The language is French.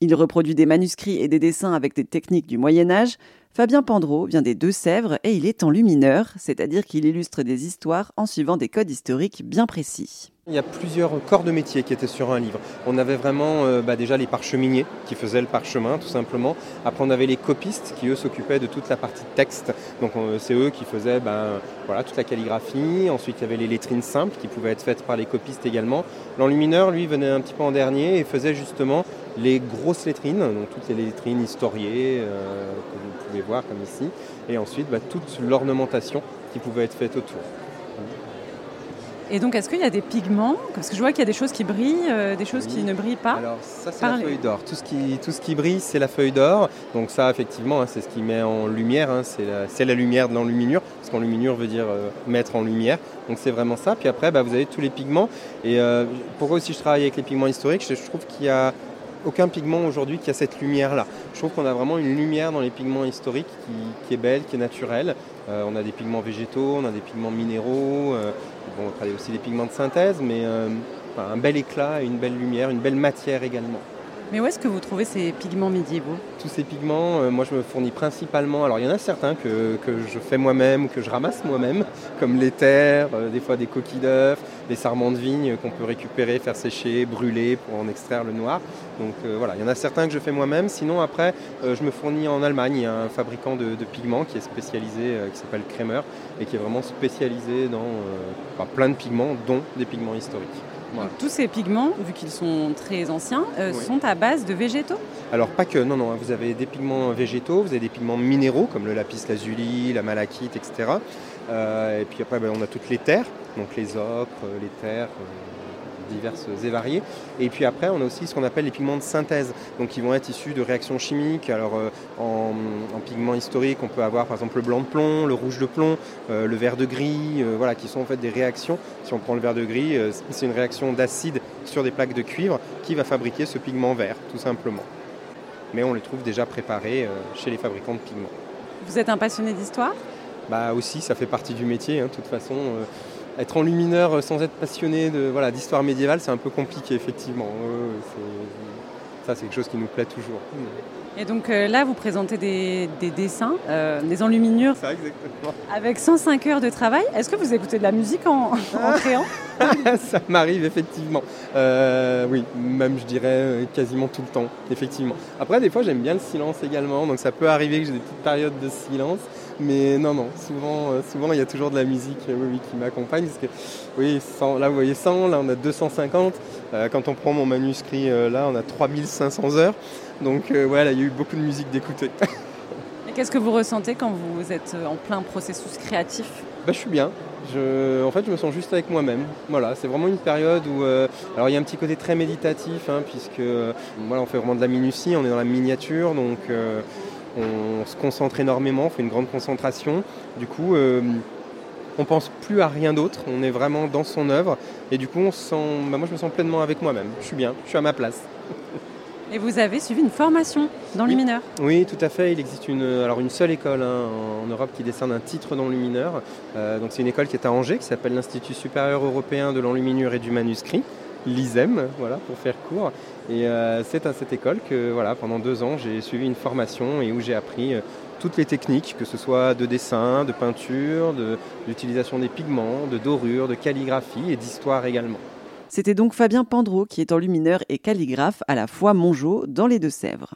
Il reproduit des manuscrits et des dessins avec des techniques du Moyen Âge. Fabien Pandreau vient des Deux-Sèvres et il est enlumineur, c'est-à-dire qu'il illustre des histoires en suivant des codes historiques bien précis. Il y a plusieurs corps de métier qui étaient sur un livre. On avait vraiment euh, bah, déjà les parcheminiers qui faisaient le parchemin tout simplement. Après on avait les copistes qui eux s'occupaient de toute la partie texte. Donc c'est eux qui faisaient ben, voilà, toute la calligraphie. Ensuite il y avait les lettrines simples qui pouvaient être faites par les copistes également. L'enlumineur lui venait un petit peu en dernier et faisait justement les grosses lettrines, donc toutes les lettrines historiées euh, vous pouvez voir comme ici. Et ensuite bah, toute l'ornementation qui pouvait être faite autour. Et donc, est-ce qu'il y a des pigments? Parce que je vois qu'il y a des choses qui brillent, euh, des choses qui ne brillent pas. Alors, ça, c'est la feuille d'or. Tout, ce qui, tout ce qui brille, c'est la feuille d'or. Donc, ça, effectivement, hein, c'est ce qui met en lumière. Hein, c'est la, lumière de l'enluminure. Parce qu'enluminure veut dire euh, mettre en lumière. Donc, c'est vraiment ça. Puis après, bah, vous avez tous les pigments. Et euh, pourquoi aussi je travaille avec les pigments historiques Je trouve qu'il y a aucun pigment aujourd'hui qui a cette lumière-là. Je trouve qu'on a vraiment une lumière dans les pigments historiques qui, est belle, qui est naturelle. on a des pigments végétaux, on a des pigments minéraux, Bon, on aussi des pigments de synthèse, mais euh, un bel éclat, une belle lumière, une belle matière également. Mais où est-ce que vous trouvez ces pigments médiévaux Tous ces pigments, euh, moi je me fournis principalement. Alors il y en a certains que, je fais moi-même, que je ramasse moi-même, comme l'éther, euh, des fois des coquilles d'œufs, des sarments de vigne qu'on peut récupérer, faire sécher, brûler pour en extraire le noir. Donc euh, voilà, il y en a certains que je fais moi-même. Sinon après, je me fournis en Allemagne. Il y a un fabricant de, pigments qui est spécialisé, qui s'appelle Kremer, et qui est vraiment spécialisé dans plein de pigments, dont des pigments historiques tous ces pigments, vu qu'ils sont très anciens, euh, sont à base de végétaux Alors pas que, non, non. Vous avez des pigments végétaux, vous avez des pigments minéraux comme le lapis lazuli, la malachite, etc. Euh, et puis après, ben, on a toutes les terres, donc les ocres, les terres, diverses et variées. Et puis après, on a aussi ce qu'on appelle les pigments de synthèse, donc qui vont être issus de réactions chimiques. Alors euh, en, pigments historiques, on peut avoir par exemple le blanc de plomb, le rouge de plomb, euh, le vert de gris, euh, voilà, qui sont en fait des réactions. Si on prend le vert de gris, c'est une réaction d'acide sur des plaques de cuivre qui va fabriquer ce pigment vert, tout simplement. Mais on les trouve déjà préparés chez les fabricants de pigments. Vous êtes un passionné d'histoire? Bah aussi, ça fait partie du métier, hein, de toute façon être enlumineur sans être passionné de voilà d'histoire médiévale, c'est un peu compliqué effectivement. ça, c'est quelque chose qui nous plaît toujours. Et donc euh, là, vous présentez des, dessins, euh, des enluminures ça, exactement. avec 105 heures de travail. Est-ce que vous écoutez de la musique en, créant? Ça m'arrive effectivement. Euh, oui, même je dirais quasiment tout le temps, effectivement. Après, des fois, j'aime bien le silence également, donc ça peut arriver que j'ai des petites périodes de silence. Mais non, non, souvent, euh, souvent il y a toujours de la musique euh, oui, qui m'accompagne. Parce que, oui, là vous voyez 100, là on a 250. Euh, quand on prend mon manuscrit, là on a 3500 heures. Donc voilà, il y a eu beaucoup de musique d'écouter. Et qu'est-ce que vous ressentez quand vous êtes en plein processus créatif? Bah, Je suis bien. Je, en fait, je me sens juste avec moi-même. Voilà, c'est vraiment une période où, alors il y a un petit côté très méditatif, hein, puisque voilà, on fait vraiment de la minutie, on est dans la miniature, donc on se concentre énormément, on fait une grande concentration. Du coup, euh, on pense plus à rien d'autre, on est vraiment dans son œuvre. Et du coup, on sent, bah, moi je me sens pleinement avec moi-même. Je suis bien, je suis à ma place. Et vous avez suivi une formation dans oui. Oui, tout à fait. Il existe une, alors une seule école hein, en Europe qui décerne un titre d'enlumineur. Euh, donc c'est une école qui est à Angers, qui s'appelle l'Institut supérieur européen de l'enluminure et du manuscrit l'ISEM, voilà, pour faire court. Et euh, c'est à cette école que voilà, pendant deux ans, j'ai suivi une formation et où j'ai appris euh, toutes les techniques, que ce soit de dessin, de peinture, d'utilisation des pigments, de dorure, de calligraphie et d'histoire également. C'était donc Fabien Pandreau qui est enlumineur et calligraphe à la fois Mongeau dans les Deux-Sèvres.